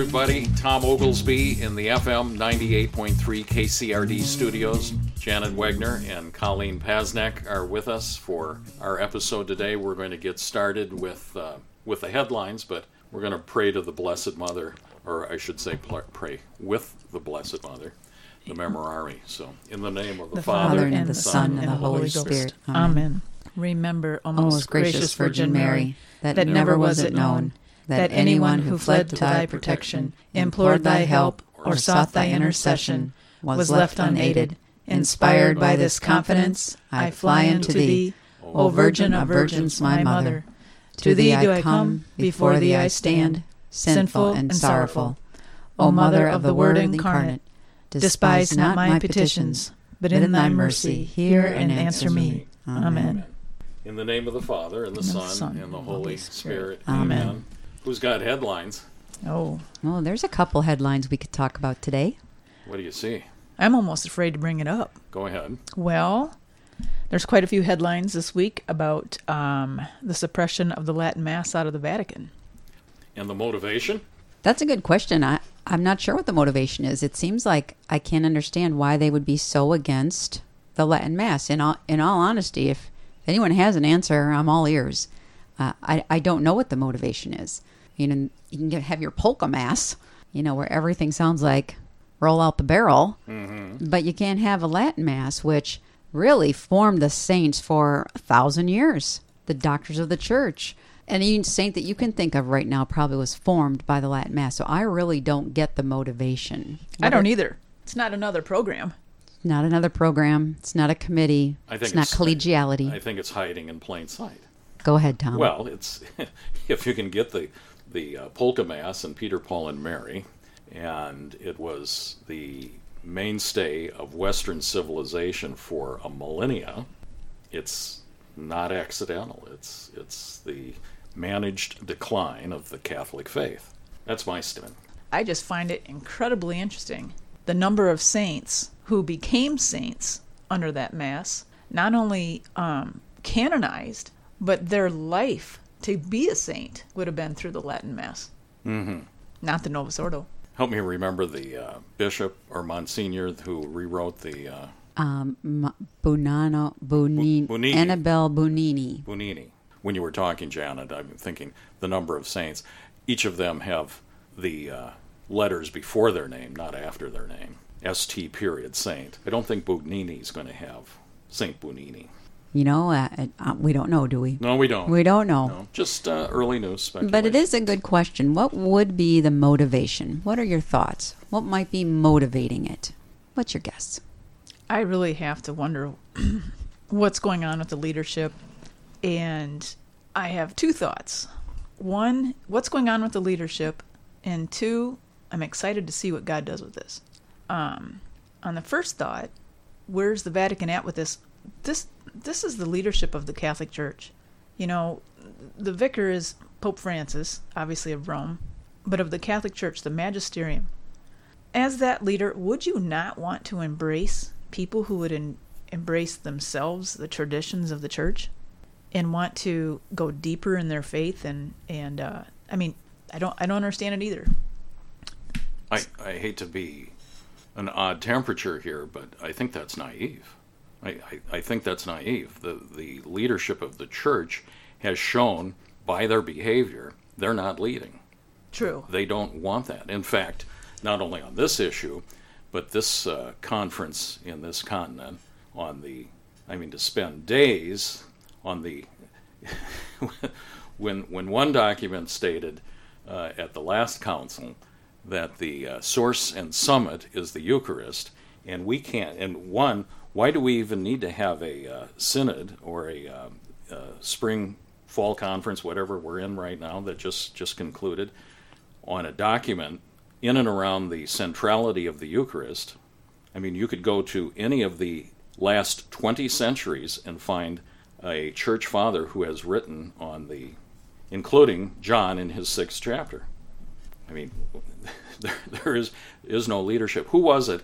everybody. Tom Oglesby in the FM 98.3 KCRD studios. Janet Wegner and Colleen Pasnek are with us for our episode today. We're going to get started with uh, with the headlines, but we're going to pray to the Blessed Mother, or I should say, pray with the Blessed Mother, the Memorare. So, in the name of the, the Father, Father, and the Son, and the Holy Spirit. Amen. Remember, O most gracious Virgin Mary, that, that never was it known that anyone who fled to thy protection, implored thy help, or sought thy intercession, was left unaided. Inspired by this confidence, I fly unto thee, O Virgin of Virgins, my Mother. To thee do I come, before thee I stand, sinful and sorrowful. O Mother of the Word incarnate, despise not my petitions, but in thy mercy hear and answer me. Amen. In the name of the Father, and the, and Son, Son, and the Holy Spirit. Spirit. Amen. Amen. Who's got headlines? Oh. well, there's a couple headlines we could talk about today. What do you see? I'm almost afraid to bring it up. Go ahead. Well, there's quite a few headlines this week about um, the suppression of the Latin Mass out of the Vatican. And the motivation? That's a good question. I, I'm not sure what the motivation is. It seems like I can't understand why they would be so against the Latin Mass. In all, in all honesty, if anyone has an answer, I'm all ears. Uh, I, I don't know what the motivation is. You know, you can get, have your polka mass, you know, where everything sounds like roll out the barrel, mm-hmm. but you can't have a Latin mass, which really formed the saints for a thousand years, the doctors of the church. Any saint that you can think of right now probably was formed by the Latin Mass. So I really don't get the motivation. I don't either. It's not another program. Not another program. It's not a committee. I think it's, it's not collegiality. I think it's hiding in plain sight. Go ahead, Tom. Well, it's if you can get the the uh, polka mass and Peter, Paul, and Mary, and it was the mainstay of Western civilization for a millennia. It's not accidental. It's it's the managed decline of the Catholic faith. That's my statement. I just find it incredibly interesting the number of saints who became saints under that mass, not only um, canonized, but their life to be a saint would have been through the Latin Mass, mm-hmm. not the Novus Ordo. Help me remember the uh, bishop or Monsignor who rewrote the. Uh, um, Bonanno, Bonini, Bonini. Annibale Bugnini. Bugnini. When you were talking, Janet, I'm thinking the number of saints. Each of them have the uh, letters before their name, not after their name. St. period saint. I don't think Bugnini is going to have Saint Bugnini. You know, uh, uh, we don't know, do we? No, we don't. We don't know. No, just uh, early news speculation. But it is a good question. What would be the motivation? What are your thoughts? What might be motivating it? What's your guess? I really have to wonder what's going on with the leadership. And I have two thoughts. One, what's going on with the leadership? And two, I'm excited to see what God does with this. Um, on the first thought, where's the Vatican at with this? This this is the leadership of the Catholic Church. You know, the vicar is Pope Francis, obviously of Rome, but of the Catholic Church, the magisterium. As that leader, would you not want to embrace people who would embrace themselves, the traditions of the church, and want to go deeper in their faith? And and uh, I mean, I don't I don't understand it either. I I hate to be an odd temperature here, but I think that's naive. I, I, I think that's naive. The, the leadership of the church has shown by their behavior they're not leading. True. They don't want that. In fact, not only on this issue, but this uh, conference in this continent on the, I mean, to spend days on the, when, when one document stated uh, at the last council that the uh, source and summit is the Eucharist, and we can't, and one, why do we even need to have a uh, synod or a uh, uh, spring fall conference, whatever we're in right now that just just concluded, on a document in and around the centrality of the Eucharist? I mean, you could go to any of the last 20 centuries and find a church father who has written on the, including John in his sixth chapter. I mean, there, there is is no leadership. Who was it?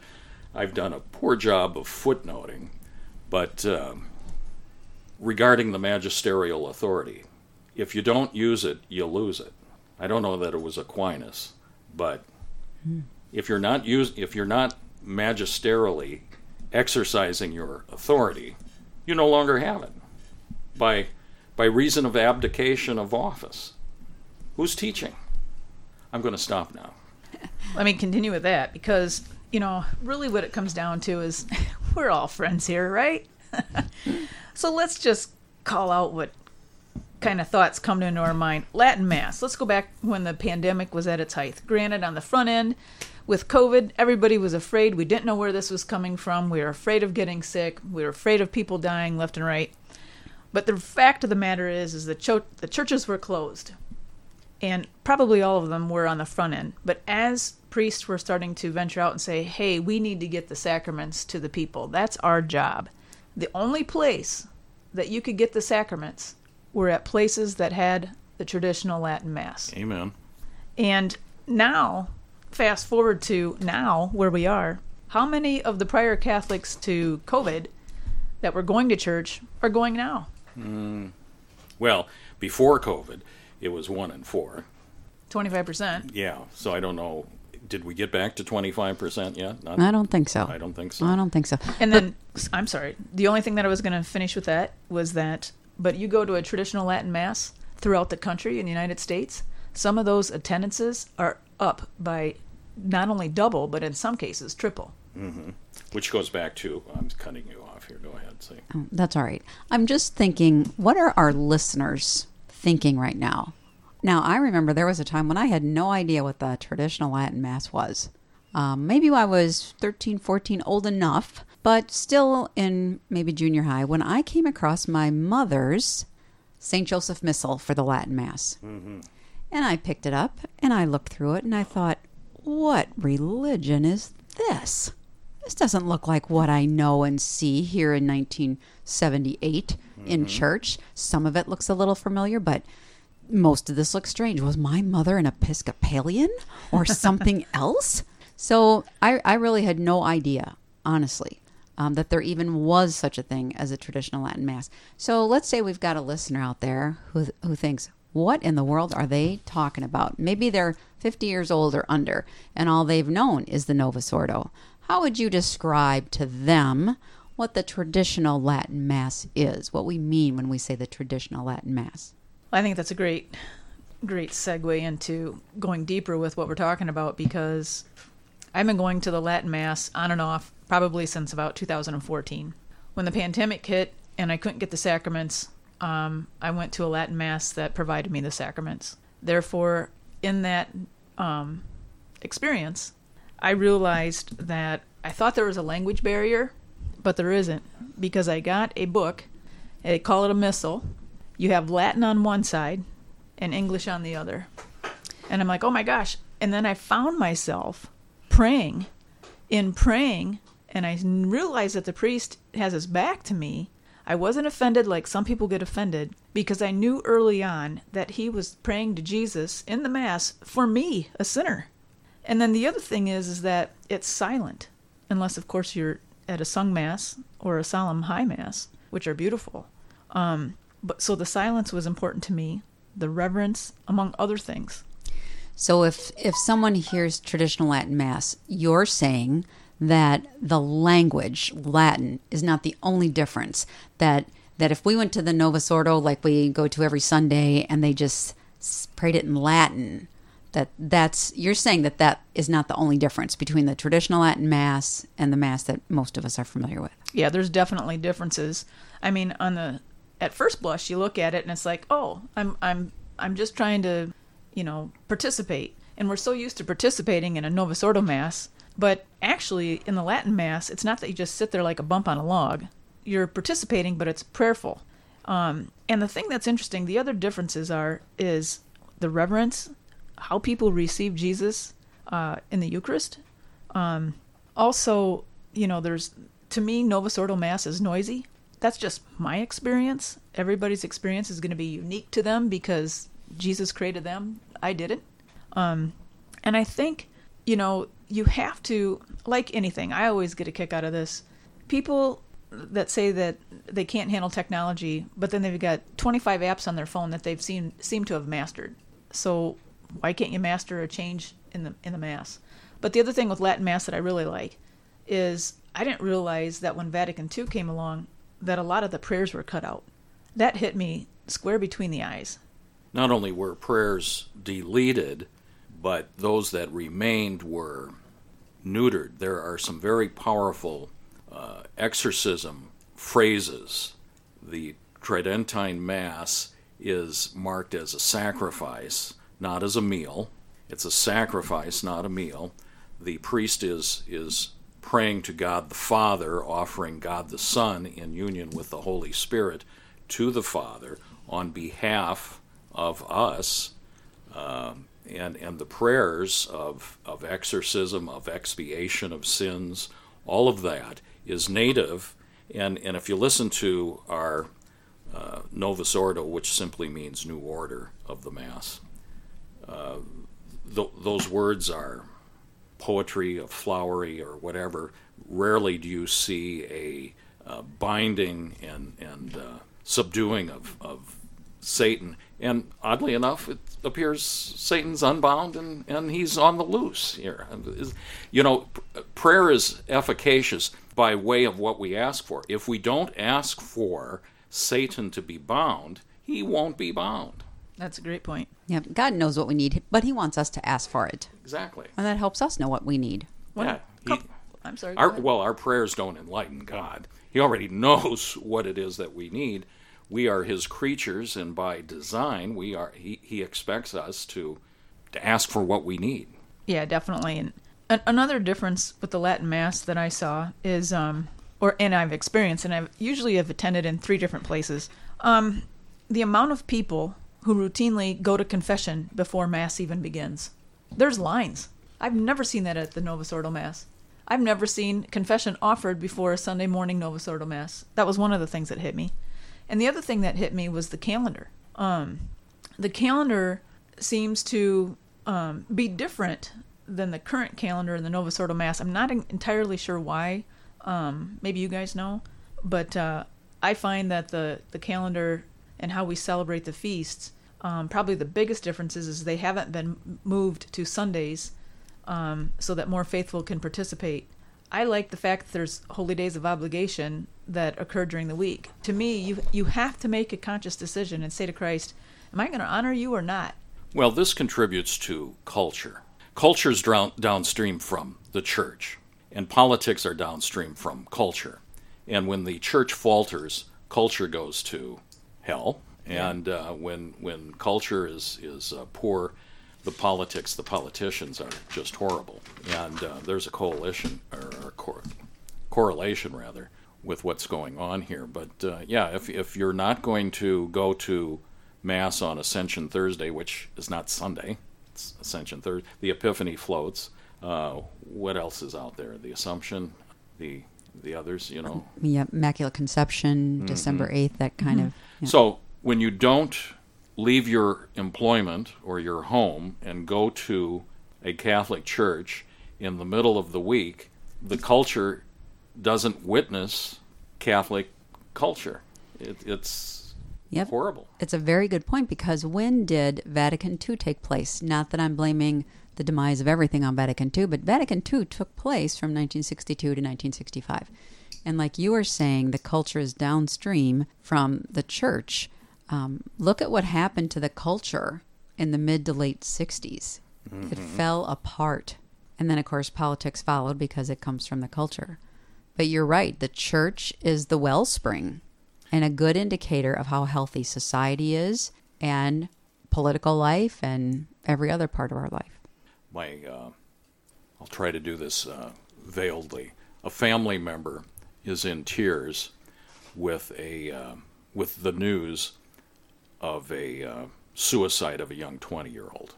I've done a poor job of footnoting, but um, regarding the magisterial authority, if you don't use it, you lose it. I don't know that it was Aquinas, But if you're not use, if you're not magisterially exercising your authority, you no longer have it by by reason of abdication of office. Who's teaching? I'm going to stop now. Let me continue with that because, you know, really what it comes down to is we're all friends here, right? so let's just call out what kind of thoughts come into our mind. Latin Mass. Let's go back when the pandemic was at its height. Granted, on the front end, with COVID, everybody was afraid. We didn't know where this was coming from. We were afraid of getting sick. We were afraid of people dying left and right. But the fact of the matter is, is the, cho- the churches were closed, and probably all of them were on the front end. But as priests were starting to venture out and say, "Hey, we need to get the sacraments to the people. That's our job." The only place that you could get the sacraments were at places that had the traditional Latin Mass. Amen. And now, fast forward to now where we are, how many of the prior Catholics to COVID that were going to church are going now? Hmm. Well, before COVID, it was one in four. 25%. Yeah. So I don't know. Did we get back to 25% yet? Not, I don't think so. I don't think so. I don't think so. And then, I'm sorry, the only thing that I was going to finish with that was that, but you go to a traditional Latin Mass throughout the country in the United States, some of those attendances are up by not only double, but in some cases triple. Mm-hmm. Which goes back to I'm cutting you off here. Go ahead. Say. Oh, that's all right. I'm just thinking, what are our listeners thinking right now? Now, I remember there was a time when I had no idea what the traditional Latin Mass was. Um, maybe I was 13, 14, old enough, but still in maybe junior high when I came across my mother's St. Joseph Missal for the Latin Mass. And I picked it up and I looked through it and I thought, what religion is this? This doesn't look like what I know and see here in 1978 in church. Some of it looks a little familiar, but most of this looks strange. Was my mother an Episcopalian or something else? So I, I really had no idea, honestly, um, that there even was such a thing as a traditional Latin Mass. So let's say we've got a listener out there who, who thinks, what in the world are they talking about? Maybe they're 50 years old or under, and all they've known is the Novus Ordo. How would you describe to them what the traditional Latin Mass is? What we mean when we say the traditional Latin Mass? I think that's a great, great segue into going deeper with what we're talking about because I've been going to the Latin Mass on and off probably since about 2014. When the pandemic hit and I couldn't get the sacraments, um, I went to a Latin Mass that provided me the sacraments. Therefore, in that um, experience, I realized that I thought there was a language barrier, but there isn't because I got a book. They call it a missal. You have Latin on one side and English on the other. And I'm like, oh my gosh. And then I found myself praying. In praying, and I realized that the priest has his back to me. I wasn't offended like some people get offended because I knew early on that he was praying to Jesus in the Mass for me, a sinner. And then the other thing is, is that it's silent, unless of course you're at a sung mass or a solemn high mass, which are beautiful. Um, but so the silence was important to me, the reverence, among other things. So if if someone hears traditional Latin Mass, you're saying that the language Latin is not the only difference. That that if we went to the Novus Ordo like we go to every Sunday and they just prayed it in Latin, that that's you're saying that that is not the only difference between the traditional Latin Mass and the Mass that most of us are familiar with. Yeah, there's definitely differences. I mean, on the at first blush, you look at it and it's like, oh, I'm I'm I'm just trying to, you know, participate. And we're so used to participating in a Novus Ordo Mass, but actually in the Latin Mass, it's not that you just sit there like a bump on a log. You're participating, but it's prayerful. Um, and the thing that's interesting, the other differences are is the reverence, how people receive Jesus uh, in the Eucharist. Um, also, you know, there's to me Novus Ordo Mass is noisy. That's just my experience. Everybody's experience is going to be unique to them because Jesus created them. I didn't. Um, and I think, you know, you have to, like anything, I always get a kick out of this. People that say that they can't handle technology, but then they've got 25 apps on their phone that they've seen seem to have mastered. So why can't you master a change in the in the mass. But the other thing with Latin mass that I really like is I didn't realize that when Vatican II came along that a lot of the prayers were cut out. That hit me square between the eyes. Not only were prayers deleted, but those that remained were neutered. There are some very powerful uh, exorcism phrases. The Tridentine Mass is marked as a sacrifice, not as a meal. It's a sacrifice, not a meal. The priest is is praying to God the Father, offering God the Son in union with the Holy Spirit to the Father on behalf of us. Uh, and, and the prayers of, of exorcism, of expiation of sins, all of that is native. And, and if you listen to our uh, Novus Ordo, which simply means new order of the Mass, uh, th- those words are poetry of flowery or whatever. Rarely do you see a uh, binding and, and uh, subduing of, of Satan. And oddly enough, it appears Satan's unbound and, and he's on the loose here. You know, prayer is efficacious by way of what we ask for. If we don't ask for Satan to be bound, he won't be bound. That's a great point. Yeah, God knows what we need, but He wants us to ask for it. Exactly. And that helps us know what we need. yeah. He, I'm sorry. Our, well, our prayers don't enlighten God. He already knows what it is that we need. We are His creatures, and by design, we are. He, he expects us to to ask for what we need. Yeah, definitely. And another difference with the Latin Mass that I saw is, um, or and I've experienced, and I've usually have attended in three different places. Um, the amount of people who routinely go to confession before Mass even begins. There's lines. I've never seen that at the Novus Ordo Mass. I've never seen confession offered before a Sunday morning Novus Ordo Mass. That was one of the things that hit me. And the other thing that hit me was the calendar. Um, the calendar seems to um, be different than the current calendar in the Novus Ordo Mass. I'm not entirely sure why. Um, maybe you guys know, but uh, I find that the the calendar and how we celebrate the feasts um, probably the biggest difference is, they haven't been moved to Sundays um, so that more faithful can participate. I like the fact that there's holy days of obligation that occur during the week. To me, you you have to make a conscious decision and say to Christ, "Am I going to honor you or not?" Well, this contributes to culture. Culture is down, downstream from the church, and politics are downstream from culture. And when the church falters, culture goes to hell, and uh, when when culture is is uh, poor, the politics, the politicians are just horrible. And uh, there's a coalition or, cor- correlation rather with what's going on here. But uh, yeah, if if you're not going to go to mass on Ascension Thursday, which is not Sunday, it's Ascension Thursday. The Epiphany floats. Uh, what else is out there? The Assumption, the the others, you know. Yeah, Immaculate Conception, mm-hmm. December eighth. That kind mm-hmm. of. Yeah. So when you don't leave your employment or your home and go to a Catholic church in the middle of the week, the culture doesn't witness Catholic culture. It, it's yep. horrible. It's a very good point because when did Vatican II take place? Not that I'm blaming the demise of everything on Vatican II, but Vatican II took place from 1962 to 1965. And like you were saying, the culture is downstream from the church. Um, look at what happened to the culture in the mid to late 60s. Mm-hmm. It fell apart. And then, of course, politics followed because it comes from the culture. But you're right, the church is the wellspring and a good indicator of how healthy society is and political life and every other part of our life. My, uh, I'll try to do this uh, veiledly. A family member is in tears with a uh, with the news of a uh, suicide of a young 20 year old.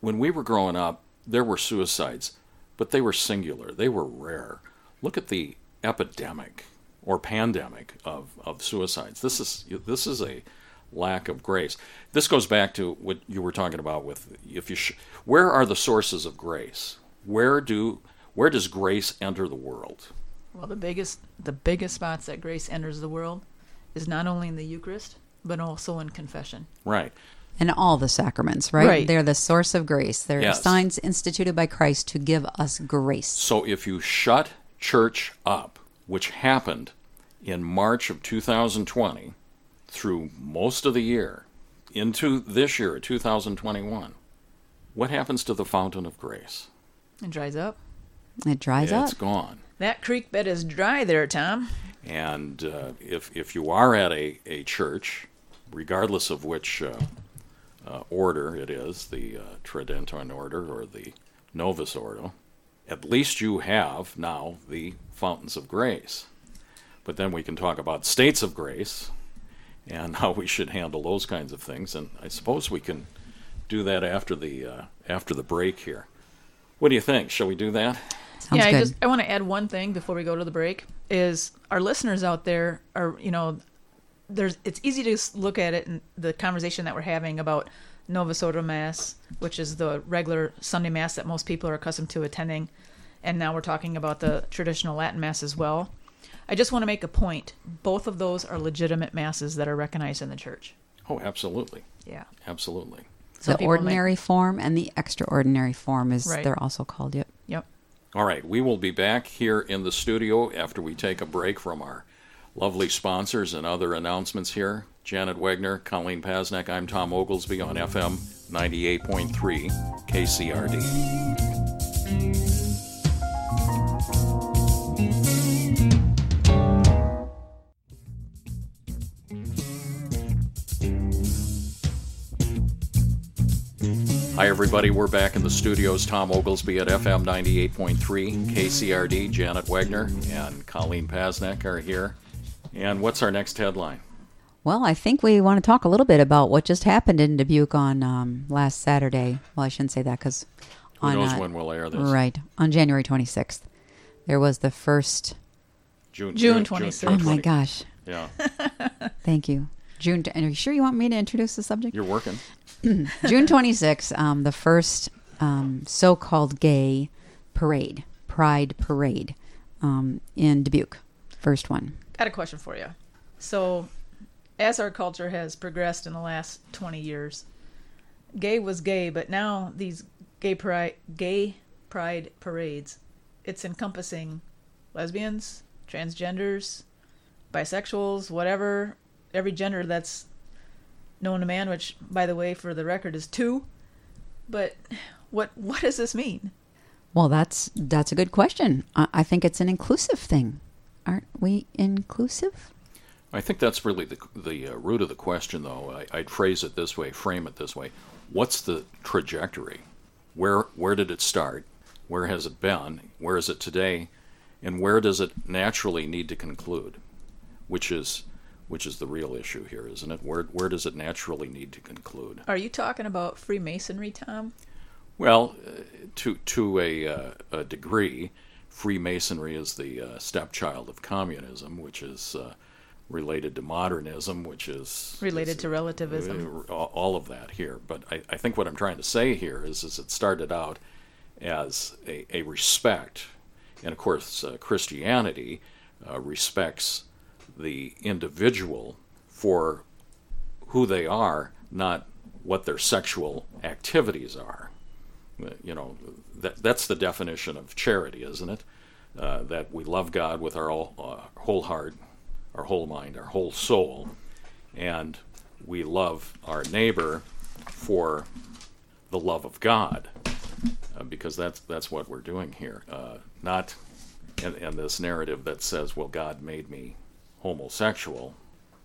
When we were growing up, there were suicides, but they were singular, they were rare. Look at the epidemic or pandemic of, of suicides. This is, this is a lack of grace. This goes back to what you were talking about with if you sh- where are the sources of grace? Where do where does grace enter the world? Well, the biggest the biggest spots that grace enters the world is not only in the Eucharist, but also in confession. Right. And all the sacraments, right? Right. They're the source of grace. They're Yes. signs instituted by Christ to give us grace. So if you shut church up, which happened in March of 2020 through most of the year into this year, 2021, what happens to the fountain of grace? It dries up. It dries It's up. It's gone. That creek bed is dry there, Tom. And uh, if, if you are at a, a church, regardless of which uh, uh, order it is, the uh, Tridentine order or the Novus Ordo, at least you have now the fountains of grace. But then we can talk about states of grace and how we should handle those kinds of things. And I suppose we can do that after the uh, after the break here. What do you think? Shall we do that? Sounds yeah, good. I just I want to add one thing before we go to the break is our listeners out there are you know there's it's easy to look at it in the conversation that we're having about Novus Ordo Mass, which is the regular Sunday Mass that most people are accustomed to attending, and now we're talking about the traditional Latin Mass as well. I just want to make a point. Both of those are legitimate masses that are recognized in the church. Oh, absolutely, Yeah. absolutely. Some the people may- ordinary form and the extraordinary form is Right. they're also called. Yep. Yep. All right, we will be back here in the studio after we take a break from our lovely sponsors and other announcements here. Janet Wegner, Colleen Pasnek, I'm Tom Oglesby on FM 98.3 KCRD. Hi, everybody. We're back in the studios. Tom Oglesby at FM 98.3 KCRD. Janet Wegner and Colleen Pasnek are here. And what's our next headline? Well, I think we want to talk a little bit about what just happened in Dubuque on um, last Saturday. Well, I shouldn't say that because Who on knows uh, when we'll air this? right on January 26th, there was the first. June, June 26th. Oh my gosh! Yeah, Thank you, June. And are you sure you want me to introduce the subject? you're working. June 26th, um, the first um, so-called gay parade, Pride Parade, um, in Dubuque. First one. Got a question for you. So, as our culture has progressed in the last 20 years, gay was gay, but now these gay pride, gay pride parades, it's encompassing lesbians, transgenders, bisexuals, whatever, every gender that's known to man, which, by the way, for the record, is two. But what what does this mean? Well, that's that's a good question. I, I think it's an inclusive thing. Aren't we inclusive? I think that's really the, the uh, root of the question, though. I, I'd phrase it this way, frame it this way. What's the trajectory? Where, where did it start? Where has it been? Where is it today? And where does it naturally need to conclude? Which is, which is the real issue here, isn't it? Where, where does it naturally need to conclude? Are you talking about Freemasonry, Tom? Well, uh, to to a, uh, a degree, Freemasonry is the uh, stepchild of communism, which is uh, related to modernism, which is Related is- to relativism. uh, all of that here. But I, I think what I'm trying to say here is, is it started out as a, a respect, and of course, uh, Christianity uh, respects the individual for who they are, not what their sexual activities are. You know, that, that's the definition of charity, isn't it? Uh, that we love God with our all, uh, whole heart, our whole mind, our whole soul, and we love our neighbor for the love of God, uh, because that's that's what we're doing here. Uh, not and, and this narrative that says, "Well, God made me homosexual."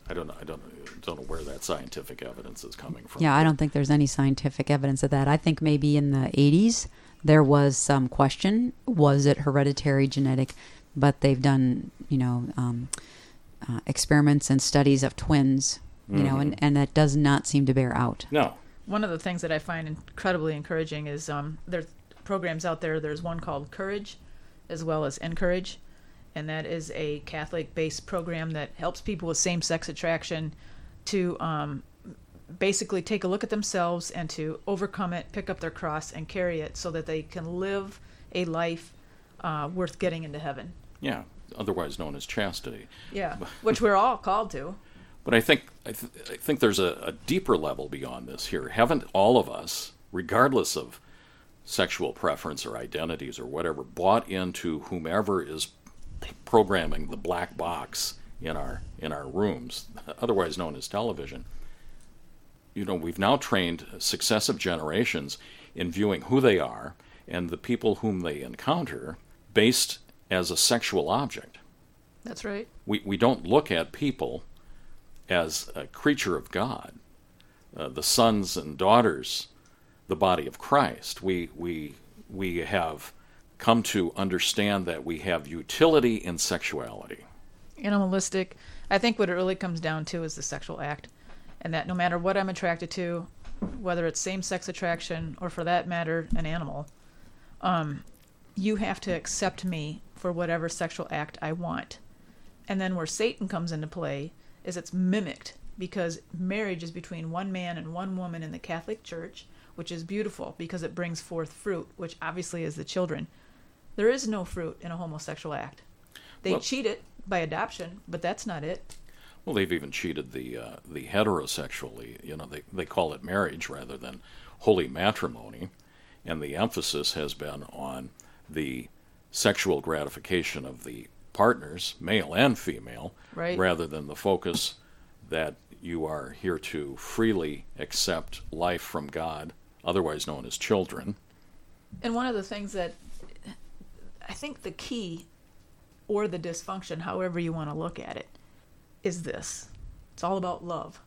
I don't know. I don't don't know where that scientific evidence is coming from. Yeah, I don't think there's any scientific evidence of that. I think maybe in the 80s there was some question: was it hereditary, genetic? But they've done, you know, um, uh, experiments and studies of twins, you know, and, and that does not seem to bear out. No. one of the things that I find incredibly encouraging is um, there's programs out there. There's one called Courage, as well as Encourage, and that is a Catholic-based program that helps people with same-sex attraction to um, basically take a look at themselves and to overcome it, pick up their cross, and carry it, so that they can live a life uh, worth getting into heaven. Yeah. Otherwise known as chastity. Yeah, which we're all called to. But I think I, th- I think there's a, a deeper level beyond this here. Haven't all of us, regardless of sexual preference or identities or whatever, bought into whomever is programming the black box in our in our rooms, otherwise known as television? You know, we've now trained successive generations in viewing who they are and the people whom they encounter based as a sexual object. That's right. We, we don't look at people as a creature of God, uh, the sons and daughters, the body of Christ. We, we, we have come to understand that we have utility in sexuality. Animalistic. I think what it really comes down to is the sexual act. And that no matter what I'm attracted to, whether it's same sex attraction or for that matter, an animal, um, you have to accept me for whatever sexual act I want. And then where Satan comes into play is it's mimicked because marriage is between one man and one woman in the Catholic Church, which is beautiful because it brings forth fruit, which obviously is the children. There is no fruit in a homosexual act. They Well- cheat it by adoption, but that's not it. Well, they've even cheated the uh, the heterosexually. You know, they they call it marriage rather than holy matrimony, and the emphasis has been on the sexual gratification of the partners, male and female, Right. rather than the focus that you are here to freely accept life from God, otherwise known as children. And one of the things that I think the key or the dysfunction, however you want to look at it, is this it's all about love.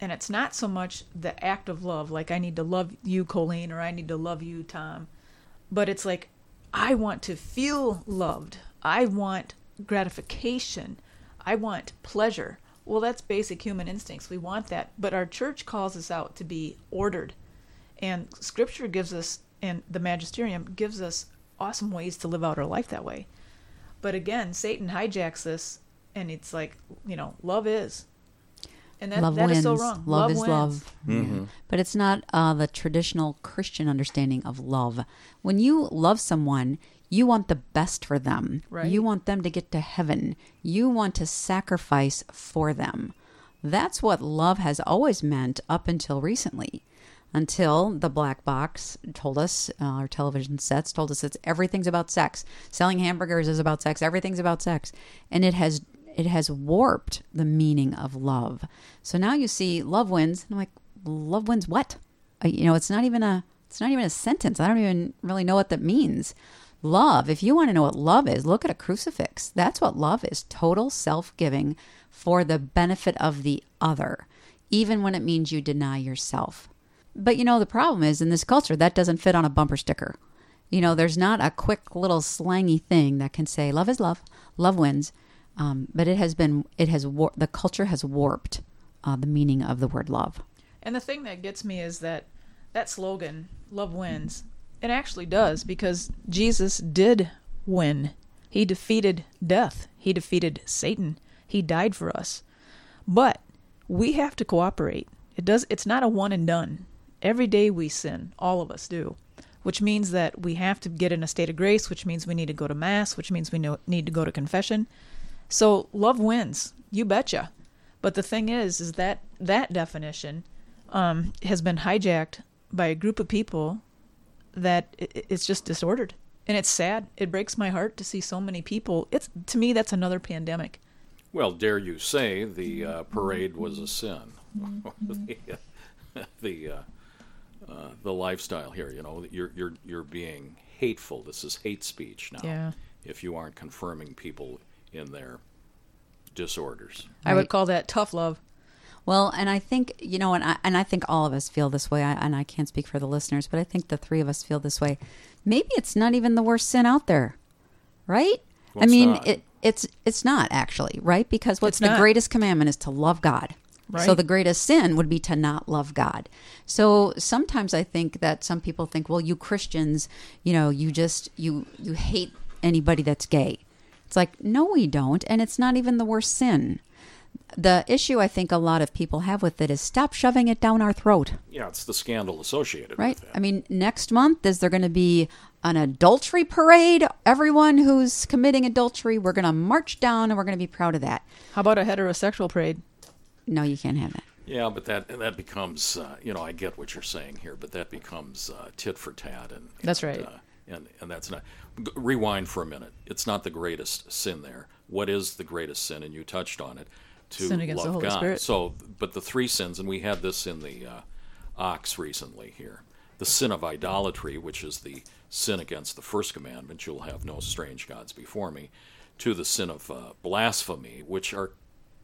And it's not so much the act of love, like I need to love you, Colleen, or I need to love you, Tom, but it's like I want to feel loved. I want gratification. I want pleasure. Well, that's basic human instincts. We want that. But our church calls us out to be ordered. And scripture gives us, and the magisterium gives us awesome ways to live out our life that way. But again, Satan hijacks this, and it's like, you know, love is. And that, love that wins. is so wrong. Love, is wins. love. Yeah. But it's not uh, the traditional Christian understanding of love. When you love someone, you want the best for them. Right. You want them to get to heaven. You want to sacrifice for them. That's what love has always meant up until recently. Until the black box told us, uh, our television sets told us it's everything's about sex. Selling hamburgers is about sex. Everything's about sex, and it has it has warped the meaning of love. So now you see love wins, and I'm like, love wins what? Uh, you know, it's not even a it's not even a sentence. I don't even really know what that means. Love, if you want to know what love is, look at a crucifix. That's what love is total self giving for the benefit of the other, even when it means you deny yourself. But you know, the problem is in this culture, that doesn't fit on a bumper sticker. You know, there's not a quick little slangy thing that can say love is love, love wins. Um, but it has been, it has, war- the culture has warped uh, the meaning of the word love. And the thing that gets me is that that slogan, love wins, it actually does because Jesus did win. He defeated death, he defeated Satan, he died for us. But we have to cooperate. It does it's not a one and done. Every day we sin, all of us do. Which means that we have to get in a state of grace, which means we need to go to mass, which means we know, need to go to confession. So love wins, you betcha. But the thing is, is that that definition um, has been hijacked by a group of people that i- i- it's just disordered, and it's sad. It breaks my heart to see so many people. It's to me that's another pandemic. Well, dare you say the uh, parade was a sin? the the, uh, uh, the lifestyle here, you know, you're you're you're being hateful. This is hate speech now. Yeah. If you aren't confirming people in their disorders. I would call that tough love. Well, and I think you know, and I and I think all of us feel this way. I, and I can't speak for the listeners, but I think the three of us feel this way. Maybe it's not even the worst sin out there, right? Well, I mean, not. it it's it's not actually right because what's It's the not. greatest commandment is to love God. So the greatest sin would be to not love God. So sometimes I think that some people think, well, you Christians, you know, you just you you hate anybody that's gay. It's like, no, we don't, and it's not even the worst sin. The issue I think a lot of people have with it is stop shoving it down our throat, Yeah, it's the scandal associated right? with that. I mean, next month is there going to be an adultery parade? Everyone who's committing adultery, we're going to march down and we're going to be proud of that. How about a heterosexual parade? No, you can't have that. Yeah, but that that becomes uh, you know I get what you're saying here, but that becomes uh, tit for tat, and That's right. Uh, and and that's not. Rewind for a minute. It's not the greatest sin there. What is the greatest sin? And you touched on it. To Sin against the love Holy God. Spirit. So, but the three sins, and we had this in the uh, ox recently here. The sin of idolatry, which is the sin against the first commandment, you'll have no strange gods before me, to the sin of uh, blasphemy, which our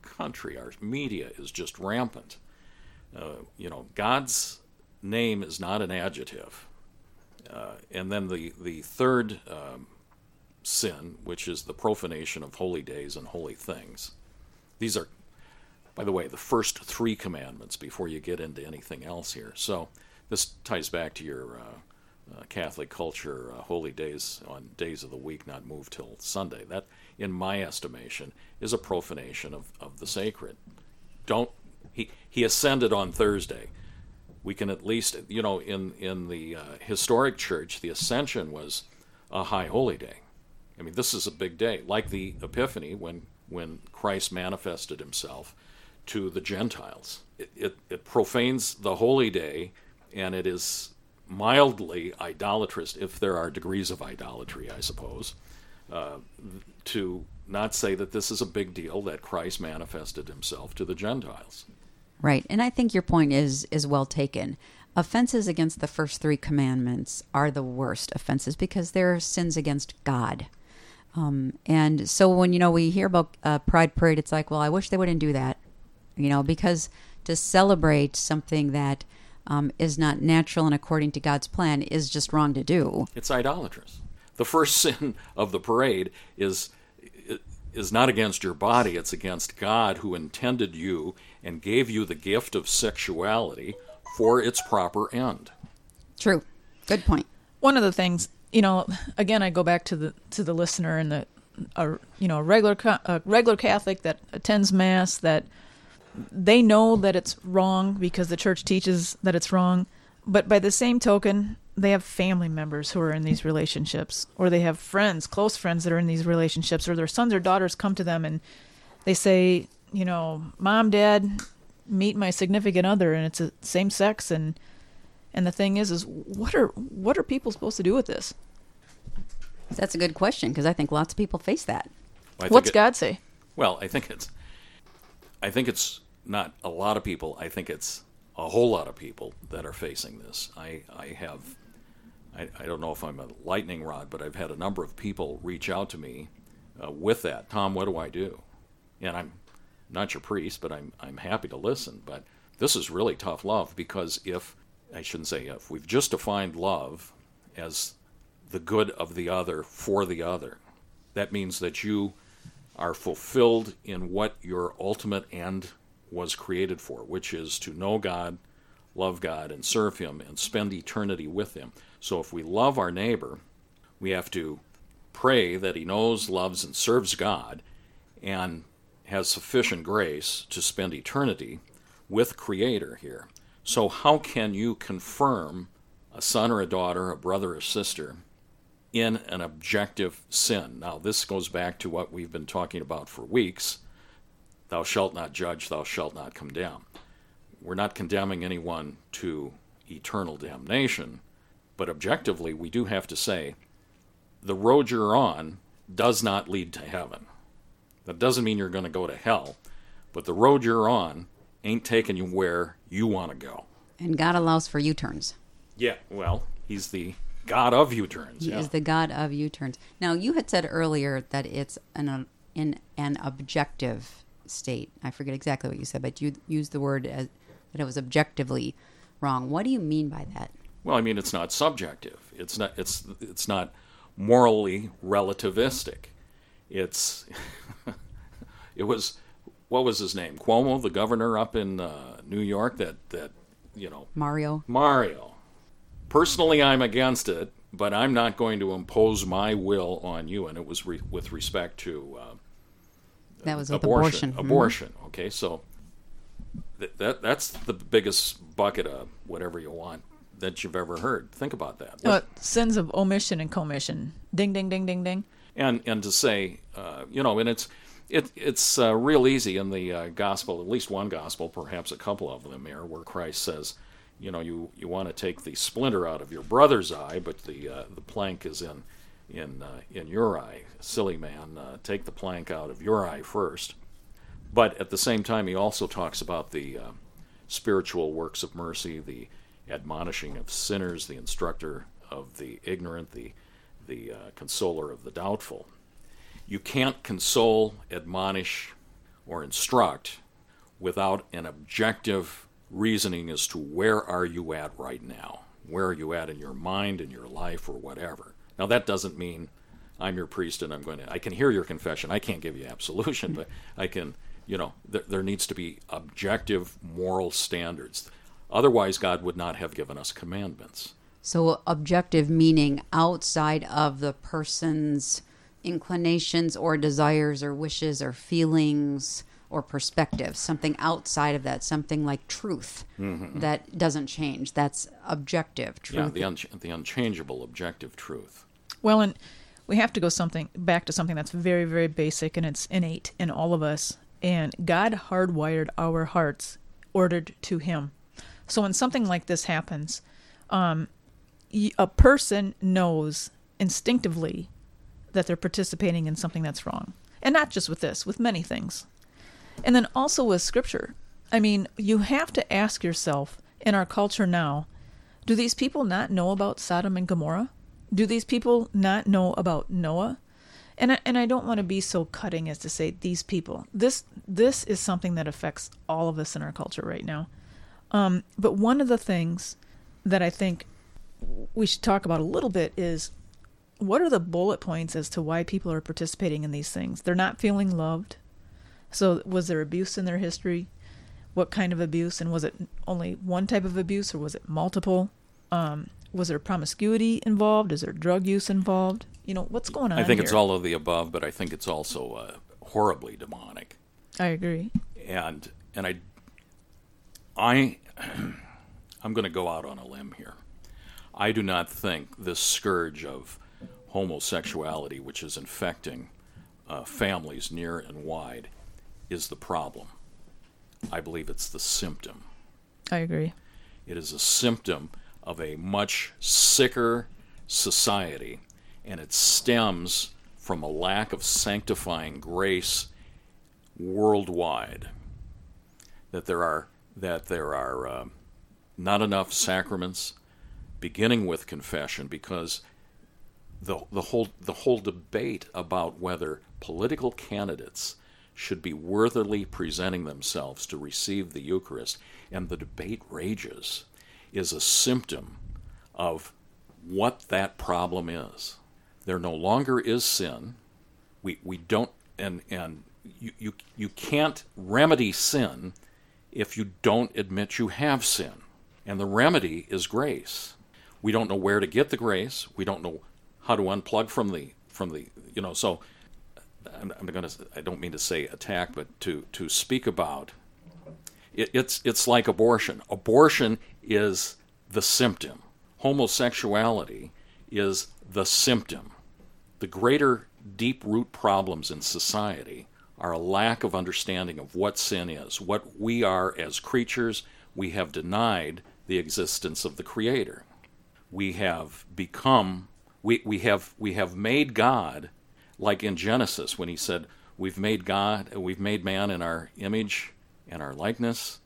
country, our media is just rampant. Uh, you know, God's name is not an adjective. Uh, and then the, the third um, sin, which is the profanation of holy days and holy things. These are, by the way, the first three commandments before you get into anything else here. So this ties back to your uh, uh, Catholic culture, uh, holy days on days of the week not moved till Sunday. That, in my estimation, is a profanation of, of the sacred. Don't he he ascended on Thursday. We can at least, you know, in in the uh, historic church, the ascension was a high holy day. I mean, this is a big day, like the Epiphany when when Christ manifested himself to the Gentiles. It, it, it profanes the holy day, and it is mildly idolatrous, if there are degrees of idolatry, I suppose, uh, to not say that this is a big deal that Christ manifested himself to the Gentiles. Right. And I think your point is is well taken. Offenses against the first three commandments are the worst offenses because they're sins against God. Um, and so when you know we hear about uh, Pride Parade, it's like, well, I wish they wouldn't do that, you know, because to celebrate something that um, is not natural and according to God's plan is just wrong to do. It's idolatrous. The first sin of the parade is is not against your body, it's against God who intended you and gave you the gift of sexuality for its proper end. True. Good point. one of the things you know again i go back to the to the listener and the a you know a regular ca- a regular catholic that attends mass that they know that it's wrong because the church teaches that it's wrong but by the same token they have family members who are in these relationships or they have friends close friends that are in these relationships or their sons or daughters come to them and they say you know mom dad meet my significant other and it's a same sex and and the thing is, is what are what are people supposed to do with this? That's a good question because I think lots of people face that. I think What's it- God say? Well, I think it's I think it's not a lot of people. I think it's a whole lot of people that are facing this. I, I have I, I don't know if I'm a lightning rod, but I've had a number of people reach out to me uh, with that. Tom, what do I do? And I'm not your priest, but I'm I'm happy to listen. But this is really tough love because if I shouldn't say if we've just defined love as the good of the other for the other, that means that you are fulfilled in what your ultimate end was created for, which is to know God, love God, and serve Him, and spend eternity with Him. So if we love our neighbor, we have to pray that he knows, loves, and serves God and has sufficient grace to spend eternity with Creator here. So, how can you confirm a son or a daughter, a brother or sister, in an objective sin? Now, this goes back to what we've been talking about for weeks thou shalt not judge, thou shalt not condemn. We're not condemning anyone to eternal damnation, but objectively, we do have to say the road you're on does not lead to heaven. That doesn't mean you're going to go to hell, but the road you're on ain't taking you where you want to go. And God allows for U turns. Yeah, well, he's the God of U turns. He Yeah. is the God of U turns. Now, you had said earlier that it's an, in an objective state. I forget exactly what you said, but you used the word as, that it was objectively wrong. What do you mean by that? Well, I mean, it's not subjective. It's not. It's it's not morally relativistic. It's. it was. What was his name? Cuomo, the governor up in uh, New York. That that you know Mario? Mario. Personally, I'm against it, but I'm not going to impose my will on you. And it was re- with respect to uh, That was abortion. abortion. Mhm. Abortion. Okay, so th- that that's the biggest bucket of whatever you want that you've ever heard. Think about that. Uh, sins of omission and commission. Ding, ding, ding, ding, ding. and and to say, uh, you know, and it's it, it's uh, real easy in the uh, gospel, at least one gospel, perhaps a couple of them here, where Christ says, you know, you, you want to take the splinter out of your brother's eye, but the uh, the plank is in in uh, in your eye. Silly man, uh, take the plank out of your eye first. But at the same time, he also talks about the spiritual works of mercy, the admonishing of sinners, the instructor of the ignorant, the the uh, consoler of the doubtful. You can't console, admonish, or instruct without an objective reasoning as to where are you at right now? Where are you at in your mind, in your life, or whatever? Now, that doesn't mean I'm your priest and I'm going to, I can hear your confession. I can't give you absolution, but I can, you know, there, there needs to be objective moral standards. Otherwise, God would not have given us commandments. So, objective meaning outside of the person's inclinations or desires or wishes or feelings or perspectives, something outside of that, something like truth mm-hmm. that doesn't change. That's objective Yeah, truth. the, unch- the unchangeable objective truth. Well, and we have to go something back to something that's very, very basic and it's innate in all of us. And God hardwired our hearts ordered to Him. So when something like this happens, um, a person knows instinctively that they're participating in something that's wrong. And not just with this, with many things. And then also with Scripture. I mean, you have to ask yourself in our culture now do these people not know about Sodom and Gomorrah? Do these people not know about Noah? And I, and I don't want to be so cutting as to say these people. This this is something that affects all of us in our culture right now. Um, but one of the things that I think we should talk about a little bit is what are the bullet points as to why people are participating in these things? They're not feeling loved. So was there abuse in their history? What kind of abuse? And was it only one type of abuse or was it multiple? Um, was there promiscuity involved? Is there drug use involved? You know, what's going on? I think it's all of the above, but I think it's also uh, horribly demonic. I agree. and and I I I'm going to go out on a limb here. I do not think this scourge of homosexuality, which is infecting uh, families near and wide, is the problem. I believe it's the symptom. I agree. It is a symptom of a much sicker society, and it stems from a lack of sanctifying grace worldwide. That there are that there are uh, not enough sacraments, beginning with confession, because the the whole the whole debate about whether political candidates should be worthily presenting themselves to receive the Eucharist, and the debate rages, is a symptom of what that problem is. There no longer is sin. We we don't and and you you, you can't remedy sin if you don't admit you have sin. And the remedy is grace. We don't know where to get the grace. We don't know how to unplug from the from the you know so I'm, I'm going to I don't mean to say attack but to to speak about it, it's it's like abortion. Abortion is the symptom. Homosexuality is the symptom. The greater deep root problems in society a lack of understanding of what sin is, what we are as creatures. We have denied the existence of the Creator. We have become we, we have we have made God like in Genesis when he said, We've made God we've made man in our image and our likeness.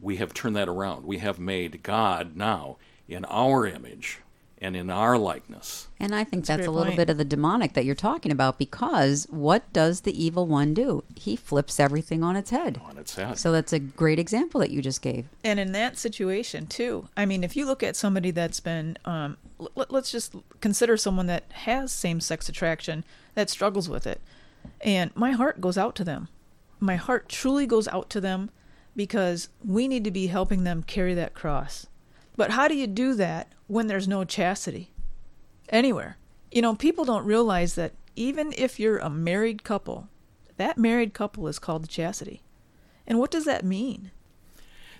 We have turned that around. We have made God now in our image and in our likeness. And I think a that's great a little point. bit of the demonic that you're talking about because what does the evil one do? He flips everything on its head. On its head. So that's a great example that you just gave. And in that situation too, I mean, if you look at somebody that's been, um, l- let's just consider someone that has same-sex attraction that struggles with it, and my heart goes out to them. My heart truly goes out to them because we need to be helping them carry that cross. But how do you do that when there's no chastity anywhere? You know, people don't realize that even if you're a married couple, that married couple is called chastity. And what does that mean?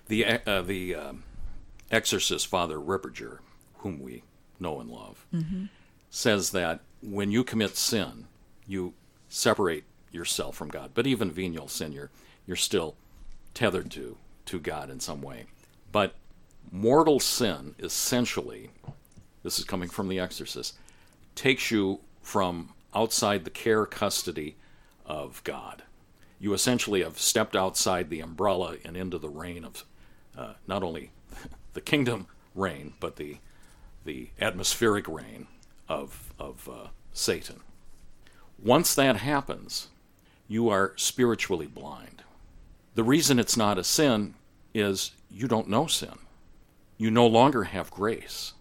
The uh, the um, exorcist Father Ripperger, whom we know and love, says that when you commit sin, you separate yourself from God. But even venial sin, you're you're still tethered to to God in some way. But mortal sin essentially, this is coming from The Exorcist, takes you from outside the care custody of God. You essentially have stepped outside the umbrella and into the reign of uh, not only the kingdom reign, but the the atmospheric reign of of uh, Satan. Once that happens, you are spiritually blind. The reason it's not a sin is you don't know sin. You no longer have grace.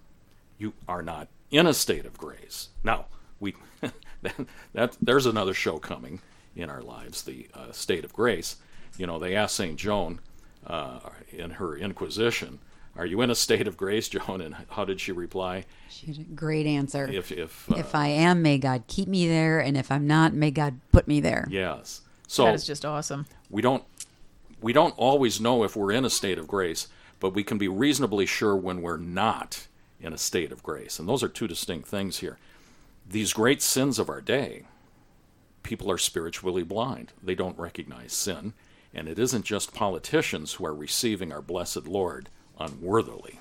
You are not in a state of grace. Now, we that, that there's another show coming in our lives, the uh, state of grace. You know, they asked St. Joan uh, in her Inquisition, Are you in a state of grace, Joan? And how did she reply? She had a great answer. If, if, uh, if I am, may God keep me there, and if I'm not, may God put me there. Yes. So that is just awesome. we don't we don't always know if we're in a state of grace, but we can be reasonably sure when we're not in a state of grace. And those are two distinct things here. These great sins of our day, people are spiritually blind. They don't recognize sin. And it isn't just politicians who are receiving our blessed Lord unworthily.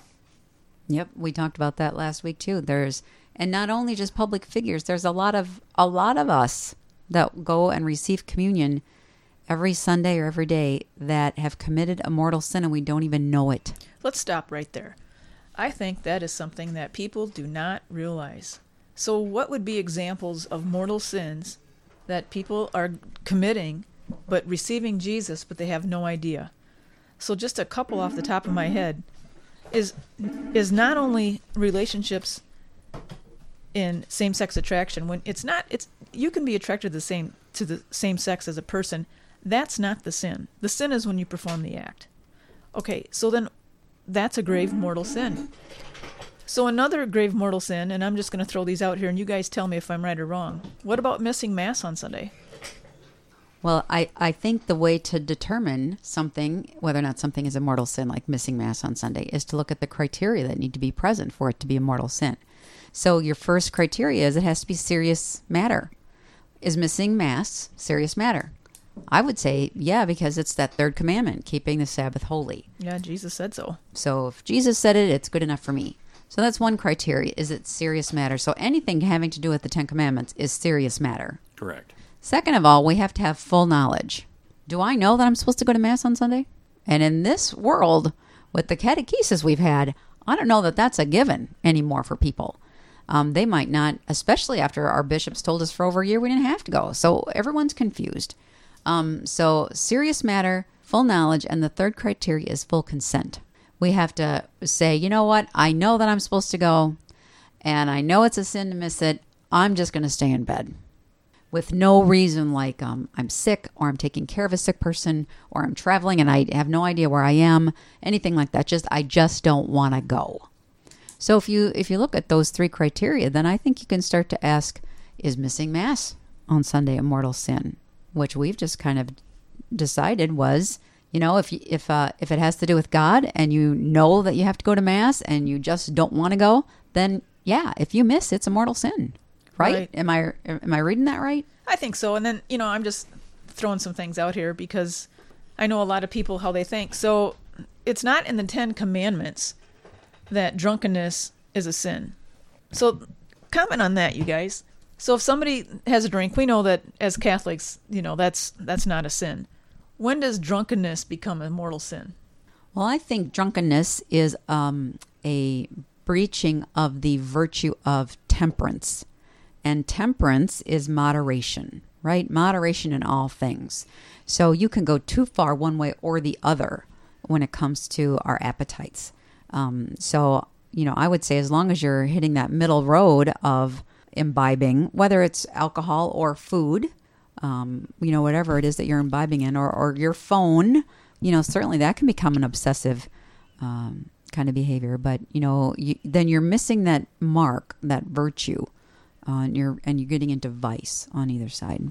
Yep, we talked about that last week too. There's and not only just public figures, there's a lot of a lot of us that go and receive communion every Sunday or every day that have committed a mortal sin and we don't even know it. Let's stop right there. I think that is something that people do not realize. So, what would be examples of mortal sins that people are committing but receiving Jesus, but they have no idea? So, just a couple off the top of my head is is not only relationships in same-sex attraction when it's not it's you can be attracted to the same to the same sex as a person that's not the sin the sin is when you perform the act okay so then that's a grave mortal sin so another grave mortal sin and i'm just going to throw these out here and you guys tell me if i'm right or wrong what about missing mass on sunday Well, I, I think the way to determine something, whether or not something is a mortal sin, like missing Mass on Sunday, is to look at the criteria that need to be present for it to be a mortal sin. So, your first criteria is it has to be serious matter. Is missing Mass serious matter? I would say, yeah, because it's that third commandment, keeping the Sabbath holy. yeah jesus said so So, if Jesus said it, it's good enough for me. So, that's one criteria. Is it serious matter? So, anything having to do with the Ten Commandments is serious matter. Correct. Second of all, we have to have full knowledge. Do I know that I'm supposed to go to Mass on Sunday? And in this world, with the catechesis we've had, I don't know that that's a given anymore for people. Um, they might not, especially after our bishops told us for over a year we didn't have to go. So everyone's confused. Um, so, serious matter, full knowledge, and the third criteria is full consent. We have to say, you know what? I know that I'm supposed to go, and I know it's a sin to miss it. I'm just going to stay in bed with no reason like um, I'm sick or I'm taking care of a sick person or I'm traveling and I have no idea where I am, anything like that. Just I just don't want to go. So if you if you look at those three criteria, then I think you can start to ask: Is missing mass on Sunday a mortal sin? Which we've just kind of decided was, you know, if if uh, if it has to do with God and you know that you have to go to mass and you just don't want to go, then yeah, if you miss, it's a mortal sin, right? Right. Am I am I reading that right? I think so. And then, you know, I'm just throwing some things out here because I know a lot of people how they think. So it's not in the Ten Commandments that drunkenness is a sin. So comment on that, you guys. So if somebody has a drink, we know that as Catholics, you know, that's that's not a sin. When does drunkenness become a mortal sin? Well, I think drunkenness is um, a breaching of the virtue of temperance. And temperance is moderation, right? Moderation in all things. So you can go too far one way or the other when it comes to our appetites. Um, so, you know, I would say as long as you're hitting that middle road of imbibing, whether it's alcohol or food, um, you know, whatever it is that you're imbibing in, or, or your phone, you know, certainly that can become an obsessive um, kind of behavior. But you know, you, then you're missing that mark, that virtue, and you're and you're getting into vice on either side.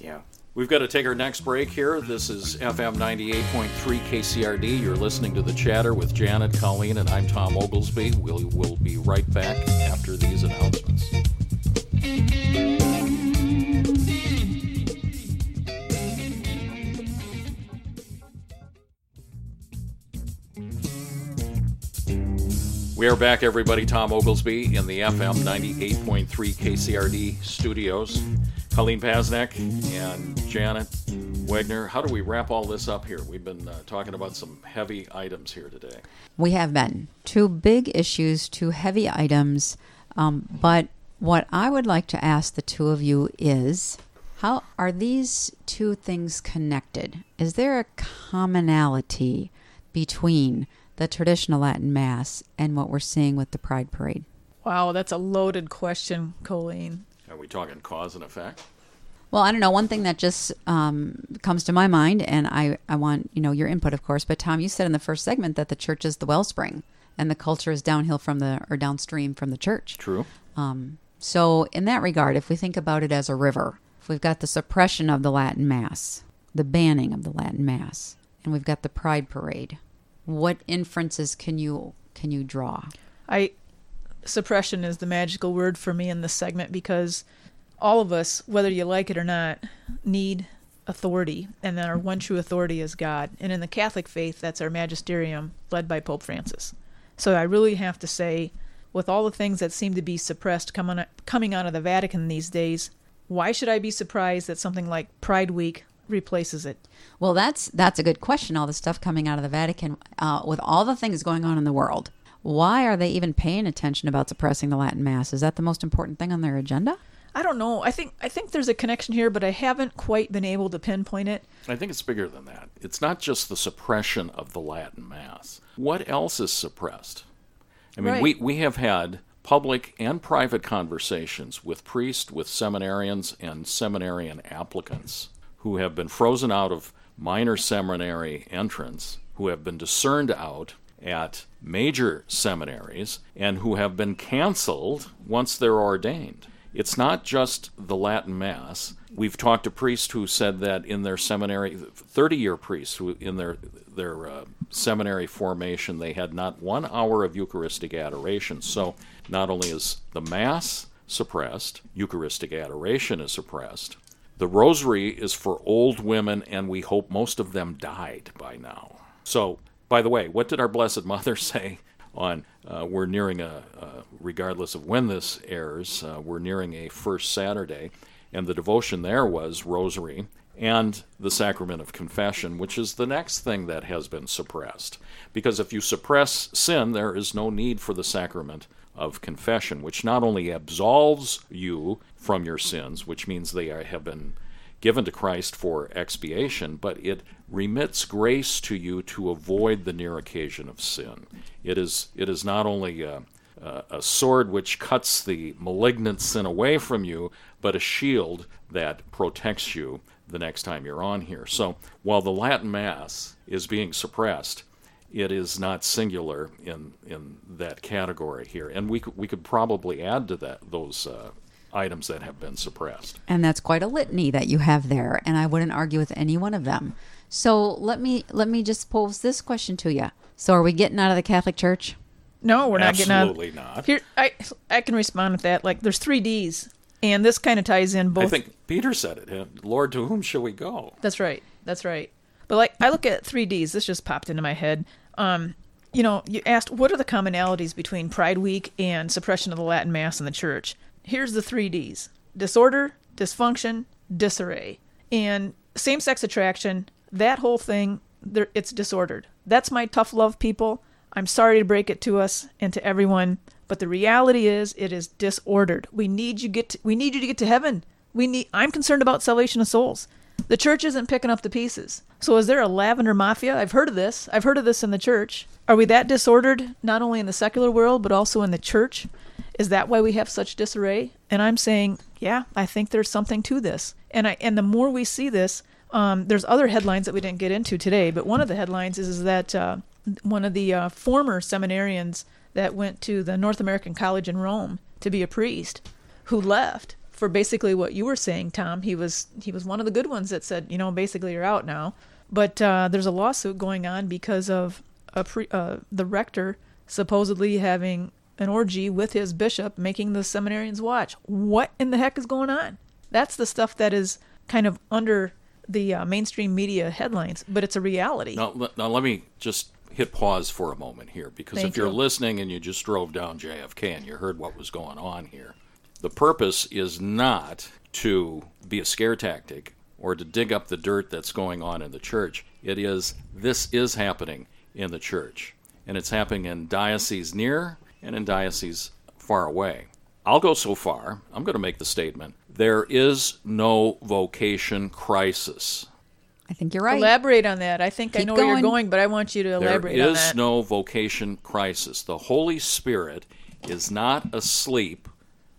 Yeah. We've got to take our next break here. This is FM 98.3 KCRD. You're listening to The Chatter with Janet, Colleen, and I'm Tom Oglesby. We'll, we'll be right back after these announcements. Are back, everybody. Tom Oglesby in the FM 98.3 KCRD studios. Colleen Pasnak and Janet Wagner. How do we wrap all this up here? We've been uh, talking about some heavy items here today. We have been. Two big issues, two heavy items. Um, but what I would like to ask the two of you is how are these two things connected? Is there a commonality between the traditional Latin Mass and what we're seeing with the Pride Parade? Wow, that's a loaded question, Colleen. Are we talking cause and effect? Well, I don't know. One thing that just um, comes to my mind, and I, I want you know your input, of course. But Tom, you said in the first segment that the church is the wellspring, and the culture is downhill from the or downstream from the church. True. Um, so, in that regard, if we think about it as a river, if we've got the suppression of the Latin Mass, the banning of the Latin Mass, and we've got the Pride Parade, what inferences can you can you draw? I suppression is the magical word for me in this segment because all of us, whether you like it or not, need authority, and then our one true authority is God. And in the Catholic faith, that's our magisterium, led by Pope Francis. So I really have to say, with all the things that seem to be suppressed coming coming out of the Vatican these days, why should I be surprised that something like Pride Week replaces it? Well, that's that's a good question. All the stuff coming out of the Vatican, uh, with all the things going on in the world, why are they even paying attention about suppressing the Latin Mass? Is that the most important thing on their agenda? I don't know. I think I think there's a connection here, but I haven't quite been able to pinpoint it. I think it's bigger than that. It's not just the suppression of the Latin Mass. What else is suppressed? I mean, Right. we, we have had public and private conversations with priests, with seminarians, and seminarian applicants who have been frozen out of minor seminary entrance, who have been discerned out at major seminaries, and who have been canceled once they're ordained. It's not just the Latin Mass. We've talked to priests who said that in their seminary, 30 year priests who in their, their uh, seminary formation, they had not one hour of Eucharistic adoration. So not only is the Mass suppressed, Eucharistic adoration is suppressed. The Rosary is for old women, and we hope most of them died by now. So, by the way, what did our Blessed Mother say on? Uh, we're nearing a, uh, regardless of when this airs, uh, we're nearing a first Saturday, and the devotion there was Rosary and the Sacrament of Confession, which is the next thing that has been suppressed. Because if you suppress sin, there is no need for the Sacrament of Confession, which not only absolves you from your sins, which means they have been given to Christ for expiation, but it remits grace to you to avoid the near occasion of sin. It is it is not only a, a, a sword which cuts the malignant sin away from you, but a shield that protects you the next time you're on here. So while the Latin Mass is being suppressed, it is not singular in in that category here, and we could, we could probably add to that those uh, items that have been suppressed. And that's quite a litany that you have there, and I wouldn't argue with any one of them. So let me let me just pose this question to you. So are we getting out of the Catholic Church? No, we're not getting out. Absolutely not. Here, I I can respond with that. Like, there's three D's, and this kind of ties in both. I think Peter said it. Lord, to whom shall we go? That's right. That's right. But like I look at 3Ds, this just popped into my head. Um, you know, you asked what are the commonalities between Pride Week and suppression of the Latin Mass in the church. Here's the 3Ds. Disorder, dysfunction, disarray. And same-sex attraction, that whole thing, it's disordered. That's my tough love people. I'm sorry to break it to us and to everyone, but the reality is it is disordered. We need you get to, we need you to get to heaven. We need I'm concerned about salvation of souls. The church isn't picking up the pieces. So is there a lavender mafia? I've heard of this. I've heard of this in the church. Are we that disordered not only in the secular world but also in the church? Is that why we have such disarray? And I'm saying, yeah, I think there's something to this. And I and the more we see this, um, there's other headlines that we didn't get into today, but one of the headlines is, is that uh, one of the uh, former seminarians that went to the North American College in Rome to be a priest, who left for basically what you were saying, Tom. He was he was one of the good ones that said, you know, basically you're out now. But uh, there's a lawsuit going on because of a pre, uh, the rector supposedly having an orgy with his bishop, making the seminarians watch. What in the heck is going on? That's the stuff that is kind of under the uh, mainstream media headlines, but it's a reality. Now, now let me just hit pause for a moment here because Thank if you're you. listening and you just drove down JFK and you heard what was going on here, the purpose is not to be a scare tactic or to dig up the dirt that's going on in the church. It is this is happening in the church, and it's happening in dioceses near and in dioceses far away. I'll go so far, I'm going to make the statement there is no vocation crisis. I think you're right. Elaborate on that. I think I Keep know where you're going, but I want you to elaborate on is that. no vocation crisis. The Holy Spirit is not asleep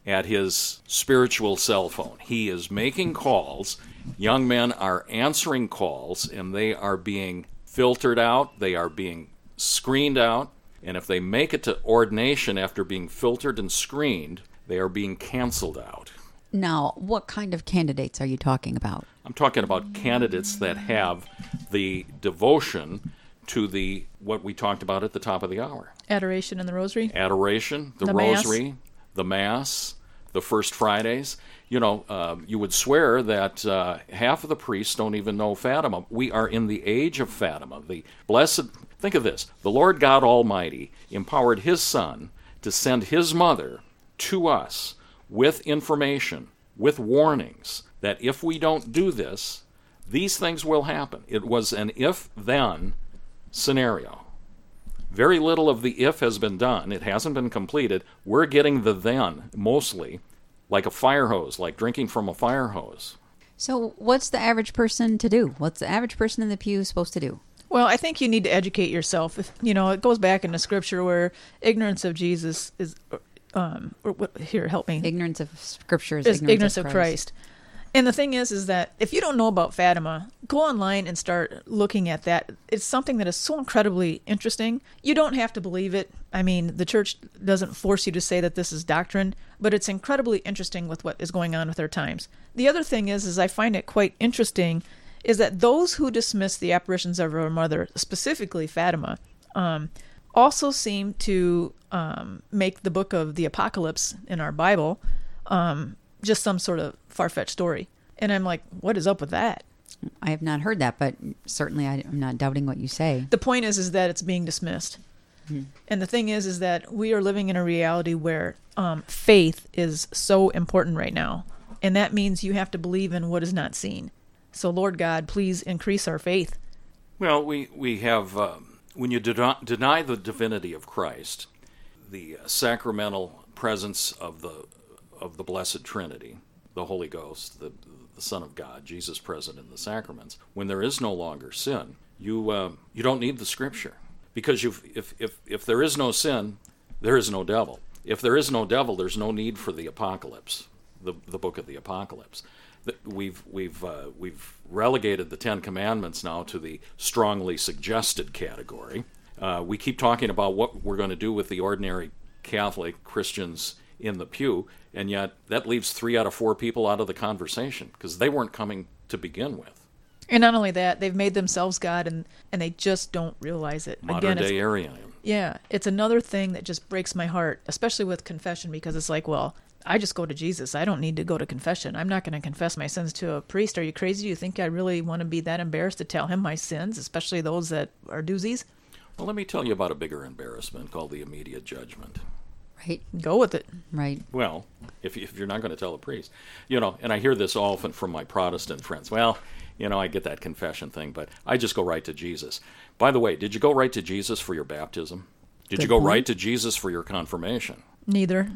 at his spiritual cell phone. He is making calls. Young men are answering calls and they are being filtered out, they are being screened out, and if they make it to ordination after being filtered and screened, they are being canceled out. now, what kind of candidates are you talking about? I'm talking about candidates that have the devotion to the what we talked about at the top of the hour. Adoration in the Rosary. adoration, the, The Mass. rosary, the mass, the first Fridays. You know, um, you would swear that uh, half of the priests don't even know Fatima. We are in the age of Fatima. The blessed, think of this the Lord God Almighty empowered His Son to send His mother to us with information, with warnings that if we don't do this, these things will happen. It was an if then scenario. Very little of the if has been done. It hasn't been completed. We're getting the then mostly like a fire hose, like drinking from a fire hose. So, what's the average person to do? What's the average person in the pew supposed to do? Well, I think you need to educate yourself. If, you know, it goes back into Scripture where ignorance of Jesus is, um, or what, here, help me. Ignorance of Scripture is, is ignorance, ignorance of Christ. And the thing is, is that if you don't know about Fatima, go online and start looking at that. It's something that is so incredibly interesting. You don't have to believe it. I mean, the church doesn't force you to say that this is doctrine, but it's incredibly interesting with what is going on with our times. The other thing is, is I find it quite interesting, is that those who dismiss the apparitions of our mother, specifically Fatima, um, also seem to um, make the book of the Apocalypse in our Bible um, just some sort of far fetched story. And I'm like, what is up with that? I have not heard that, but certainly I, I'm not doubting what you say. The point is, is that it's being dismissed. And the thing is, is that we are living in a reality where um, faith is so important right now, and that means you have to believe in what is not seen. So, Lord God, please increase our faith. Well, we, we have, um, when you deny, deny the divinity of Christ, the uh, sacramental presence of the, of the Blessed Trinity, the Holy Ghost, the, the Son of God, Jesus present in the sacraments, when there is no longer sin, you, uh, you don't need the Scripture. Because you've, if, if, if there is no sin, there is no devil. If there is no devil, there's no need for the apocalypse, the, the book of the apocalypse. We've, we've, uh, we've relegated the Ten Commandments now to the strongly suggested category. Uh, we keep talking about what we're going to do with the ordinary Catholic Christians in the pew, and yet that leaves three out of four people out of the conversation because they weren't coming to begin with. And not only that, they've made themselves God, and and they just don't realize it. Modern it's- day Arianism. Yeah, it's another thing that just breaks my heart, especially with confession, because it's like, well, I just go to Jesus. I don't need to go to confession. I'm not going to confess my sins to a priest. Are you crazy? Do you think I really want to be that embarrassed to tell him my sins, especially those that are doozies? Well, let me tell you about a bigger embarrassment called the immediate judgment. Right, Go with it. right. Well, if, if you're not going to tell a priest, you know, and I hear this often from my Protestant friends. Well, you know, I get that confession thing, but I just go right to Jesus. By the way, did you go right to Jesus for your baptism? Did Good you go point. right to Jesus for your confirmation? Neither.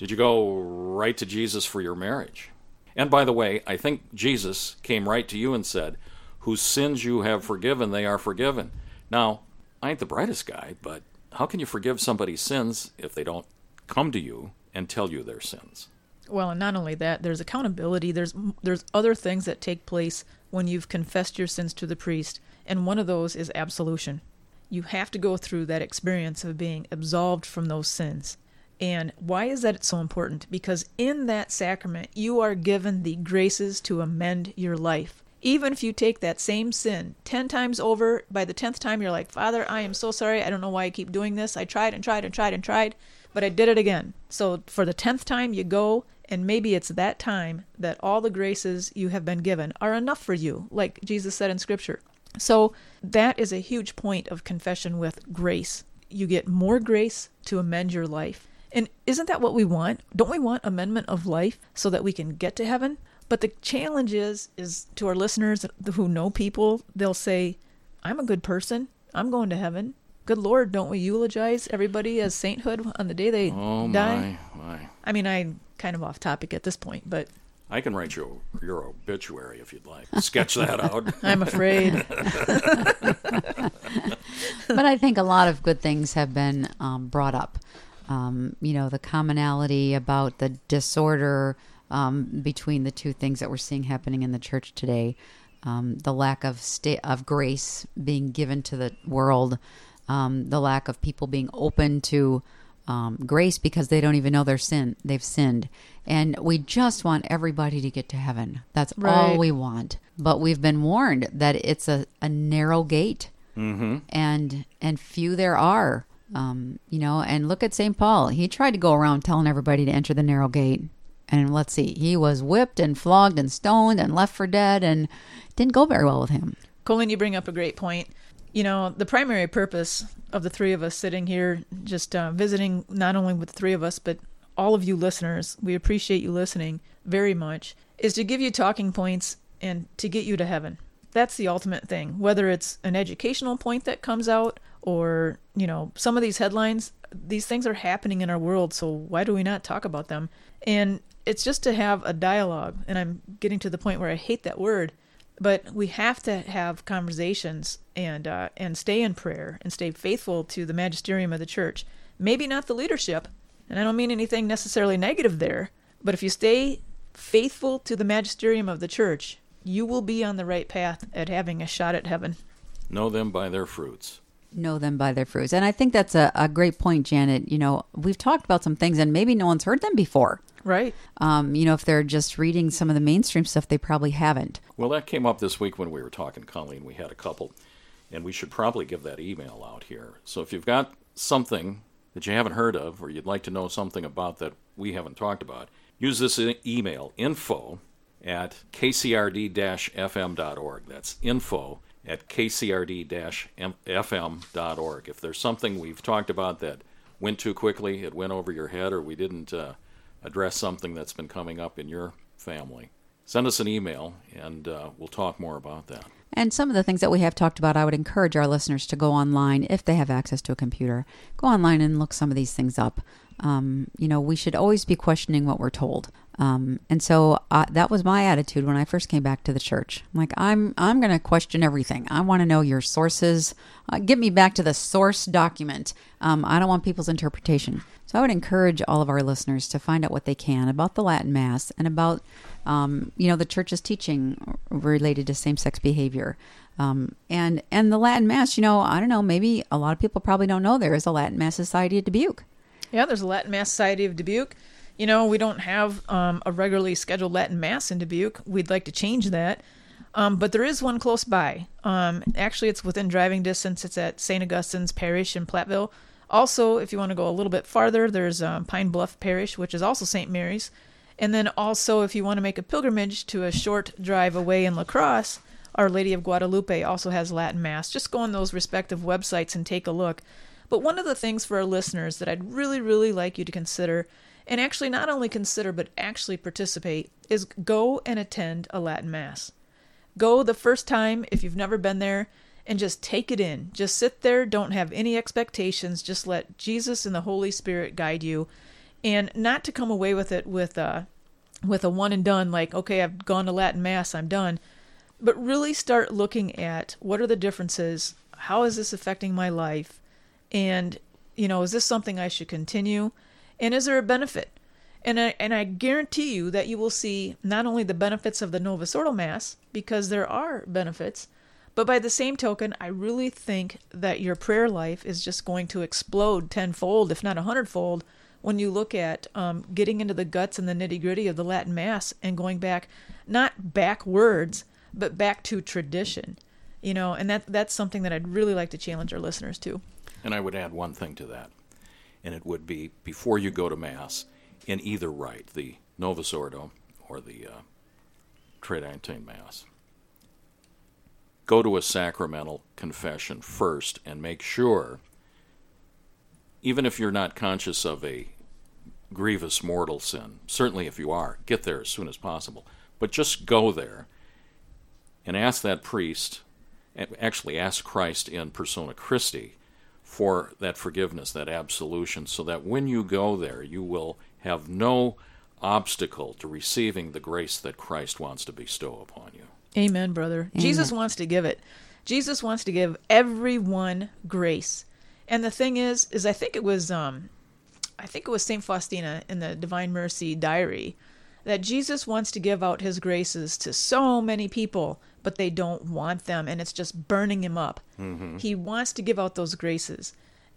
Did you go right to Jesus for your marriage? And by the way, I think Jesus came right to you and said, Whose sins you have forgiven, they are forgiven. Now, I ain't the brightest guy, but how can you forgive somebody's sins if they don't come to you and tell you their sins? Well, and not only that, there's accountability. There's there's other things that take place when you've confessed your sins to the priest, and one of those is absolution. You have to go through that experience of being absolved from those sins. And why is that so important? Because in that sacrament, you are given the graces to amend your life. Even if you take that same sin 10 times over, by the 10th time, you're like, Father, I am so sorry. I don't know why I keep doing this. I tried and tried and tried and tried, but I did it again. So for the 10th time, you go, and maybe it's that time that all the graces you have been given are enough for you, like Jesus said in Scripture. So that is a huge point of confession with grace. You get more grace to amend your life. And isn't that what we want? Don't we want amendment of life so that we can get to heaven? But the challenge is is to our listeners who know people, they'll say, "I'm a good person. I'm going to heaven." Good Lord, don't we eulogize everybody as sainthood on the day they Oh die? my, my! I mean, I'm kind of off topic at this point, but I can write your your obituary if you'd like. Sketch that out. I'm afraid. but I think a lot of good things have been um, brought up. Um, you know, the commonality about the disorder um, between the two things that we're seeing happening in the church today, um, the lack of sta- of grace being given to the world, um, the lack of people being open to um, grace because they don't even know their sin they've sinned, and we just want everybody to get to heaven. That's all we want. But we've been warned that it's a, a narrow gate. And and few there are um, you know and look at st paul he tried to go around telling everybody to enter the narrow gate and let's see he was whipped and flogged and stoned and left for dead and didn't go very well with him Colleen, you bring up a great point. You know, the primary purpose of the three of us sitting here, just uh, visiting not only with the three of us, but all of you listeners, we appreciate you listening very much, is to give you talking points and to get you to heaven. That's the ultimate thing. Whether it's an educational point that comes out or, you know, some of these headlines, these things are happening in our world, so why do we not talk about them? And it's just to have a dialogue. And I'm getting to the point where I hate that word but we have to have conversations and uh, and stay in prayer and stay faithful to the magisterium of the church. Maybe not the leadership, and I don't mean anything necessarily negative there. But if you stay faithful to the magisterium of the church, you will be on the right path at having a shot at heaven. know them by their fruits. Know them by their fruits and i think that's a, a great point janet you know we've talked about some things and maybe no one's heard them before Right? um, you know if they're just reading some of the mainstream stuff they probably haven't Well, that came up this week when we were talking, Colleen. We had a couple, and we should probably give that email out here. So if you've got something that you haven't heard of, or you'd like to know something about that we haven't talked about, use this e- email info at kcrd-fm.org. That's info at kcrd-fm.org. If there's something we've talked about that went too quickly, it went over your head, or we didn't uh, address something that's been coming up in your family, send us an email and uh, we'll talk more about that. And some of the things that we have talked about, I would encourage our listeners to go online if they have access to a computer. Go online and look some of these things up. Um, you know, we should always be questioning what we're told. Um, and so that was my attitude when I first came back to the church. I'm like, I'm I'm going to question everything. I want to know your sources. Uh, get me back to the source document. Um, I don't want people's interpretation. So I would encourage all of our listeners to find out what they can about the Latin Mass and about, um, you know, the church's teaching related to same-sex behavior. Um, and and the Latin Mass, you know, I don't know, maybe a lot of people probably don't know there is a Latin Mass Society at Dubuque. Yeah, there's a Latin Mass Society of Dubuque. You know, we don't have um, a regularly scheduled Latin Mass in Dubuque. We'd like to change that. Um, but there is one close by. Um, actually, it's within driving distance. It's at St. Augustine's Parish in Platteville. Also, if you want to go a little bit farther, there's um, Pine Bluff Parish, which is also St. Mary's. And then also, if you want to make a pilgrimage to a short drive away in La Crosse, Our Lady of Guadalupe also has Latin Mass. Just go on those respective websites and take a look. But one of the things for our listeners that I'd really, really like you to consider, and actually not only consider, but actually participate, is go and attend a Latin Mass. Go the first time if you've never been there and just take it in. Just sit there, don't have any expectations, just let Jesus and the Holy Spirit guide you and not to come away with it with a with a one and done like okay, I've gone to Latin Mass, I'm done. But really start looking at what are the differences? How is this affecting my life? And you know, is this something I should continue? And is there a benefit? And I, and I guarantee you that you will see not only the benefits of the Novus Ordo Mass, because there are benefits, but by the same token, I really think that your prayer life is just going to explode tenfold, if not a hundredfold, when you look at um, getting into the guts and the nitty gritty of the Latin Mass and going back, not backwards, but back to tradition. You know, and that that's something that I'd really like to challenge our listeners to. And I would add one thing to that, and it would be before you go to Mass, in either rite, the Novus Ordo or the uh, Tridentine Mass, go to a sacramental confession first and make sure, even if you're not conscious of a grievous mortal sin, certainly if you are, get there as soon as possible. But just go there and ask that priest, actually ask Christ in persona Christi for that forgiveness, that absolution, so that when you go there, you will have no obstacle to receiving the grace that Christ wants to bestow upon you. Amen, brother. Amen. Jesus wants to give it. Jesus wants to give everyone grace. And the thing is, is I think it was um I think it was Saint Faustina in the Divine Mercy diary that Jesus wants to give out his graces to so many people, but they don't want them and it's just burning him up. Mm-hmm. He wants to give out those graces.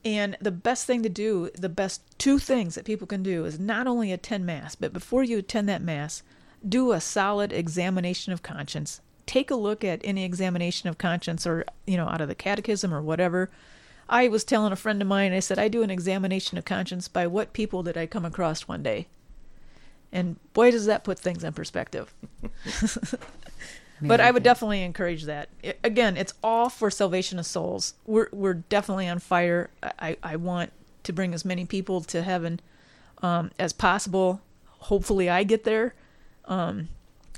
And the best thing to do, the best two things that people can do is not only attend Mass, but before you attend that Mass, do a solid examination of conscience. Take a look at any examination of conscience or, you know, out of the catechism or whatever. I was telling a friend of mine, I said, I do an examination of conscience by what people did I come across one day. And boy, does that put things in perspective. but I would definitely encourage that. I- again, it's all for salvation of souls. We're we're definitely on fire. I, I want to bring as many people to heaven um, as possible. Hopefully, I get there. Um,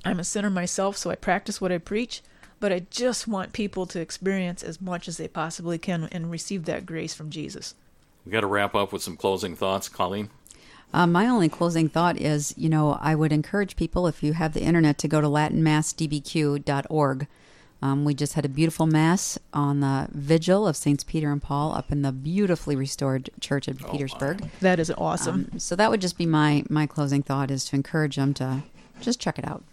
I'm a sinner myself, so I practice what I preach. But I just want people to experience as much as they possibly can and receive that grace from Jesus. We got to wrap up with some closing thoughts, Colleen. Um, my only closing thought is, you know, I would encourage people, if you have the internet, to go to latinmassdbq.org. Um, we just had a beautiful mass on the vigil of Saints Peter and Paul up in the beautifully restored church of Petersburg. That is awesome. Um, so that would just be my my closing thought is to encourage them to just check it out.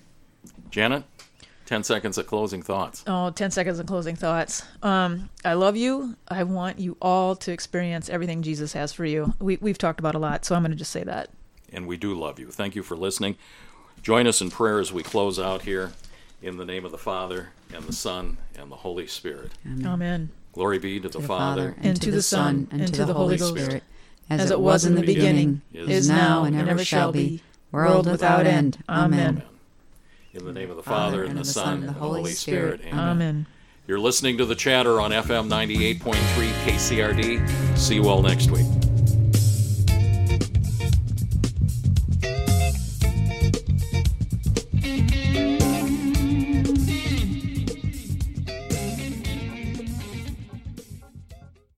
Janet, 10 seconds of closing thoughts. Oh, 10 seconds of closing thoughts. Um, I love you. I want you all to experience everything Jesus has for you. We, we've talked about a lot, so I'm going to just say that. And we do love you. Thank you for listening. Join us in prayer as we close out here in the name of the Father, and the Son, and the Holy Spirit. Amen. Glory be to the, To the Father, and, to, the Son, and, to the Holy Ghost. Spirit, As it was in the beginning, is now, and ever shall be, world without end. Amen. In the name of the Father, Father, and, and the Son, and the Holy Spirit. Amen. Amen. You're listening to the chatter on FM 98.3 KCRD. See you all next week.